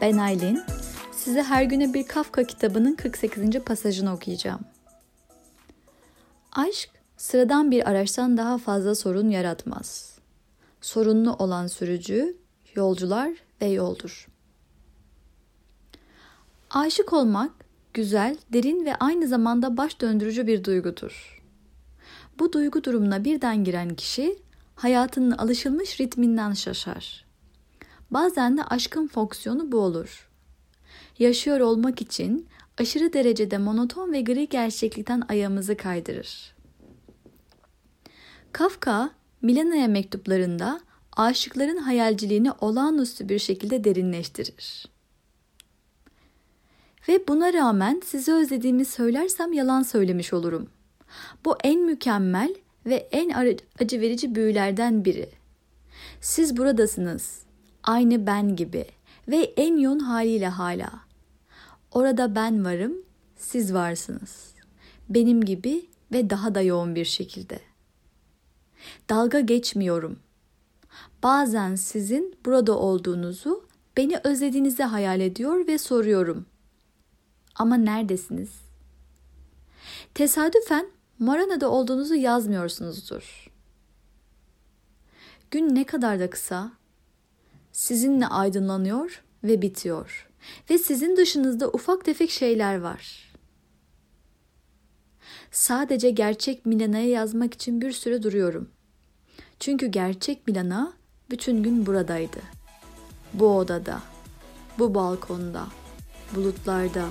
Ben Aylin. Size her güne bir Kafka kitabının 48. pasajını okuyacağım. Aşk sıradan bir araçtan daha fazla sorun yaratmaz. Sorunlu olan sürücü, yolcular ve yoldur. Aşık olmak güzel, derin ve aynı zamanda baş döndürücü bir duygudur. Bu duygu durumuna birden giren kişi hayatının alışılmış ritminden şaşar. Bazen de aşkın fonksiyonu bu olur. Yaşıyor olmak için aşırı derecede monoton ve gri gerçeklikten ayağımızı kaydırır. Kafka, Milena'ya mektuplarında aşıkların hayalciliğini olağanüstü bir şekilde derinleştirir. Ve buna rağmen sizi özlediğimi söylersem yalan söylemiş olurum. Bu en mükemmel ve en acı verici büyülerden biri. Siz buradasınız. Aynı ben gibi ve en yoğun haliyle hala. Orada ben varım, siz varsınız. Benim gibi ve daha da yoğun bir şekilde. Dalga geçmiyorum. Bazen sizin burada olduğunuzu, beni özlediğinizi hayal ediyor ve soruyorum. Ama neredesiniz? Tesadüfen Marana'da olduğunuzu yazmıyorsunuzdur. Gün ne kadar da kısa, sizinle aydınlanıyor ve bitiyor. Ve sizin dışınızda ufak tefek şeyler var. Sadece gerçek Milana'ya yazmak için bir süre duruyorum. Çünkü gerçek Milana bütün gün buradaydı. Bu odada, bu balkonda, bulutlarda,